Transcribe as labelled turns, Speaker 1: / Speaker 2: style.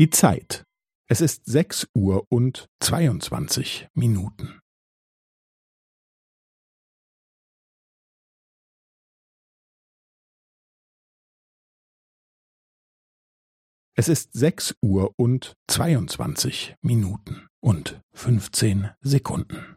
Speaker 1: Die Zeit. Es ist sechs Uhr und zweiundzwanzig Minuten. Es ist sechs Uhr und zweiundzwanzig Minuten und fünfzehn Sekunden.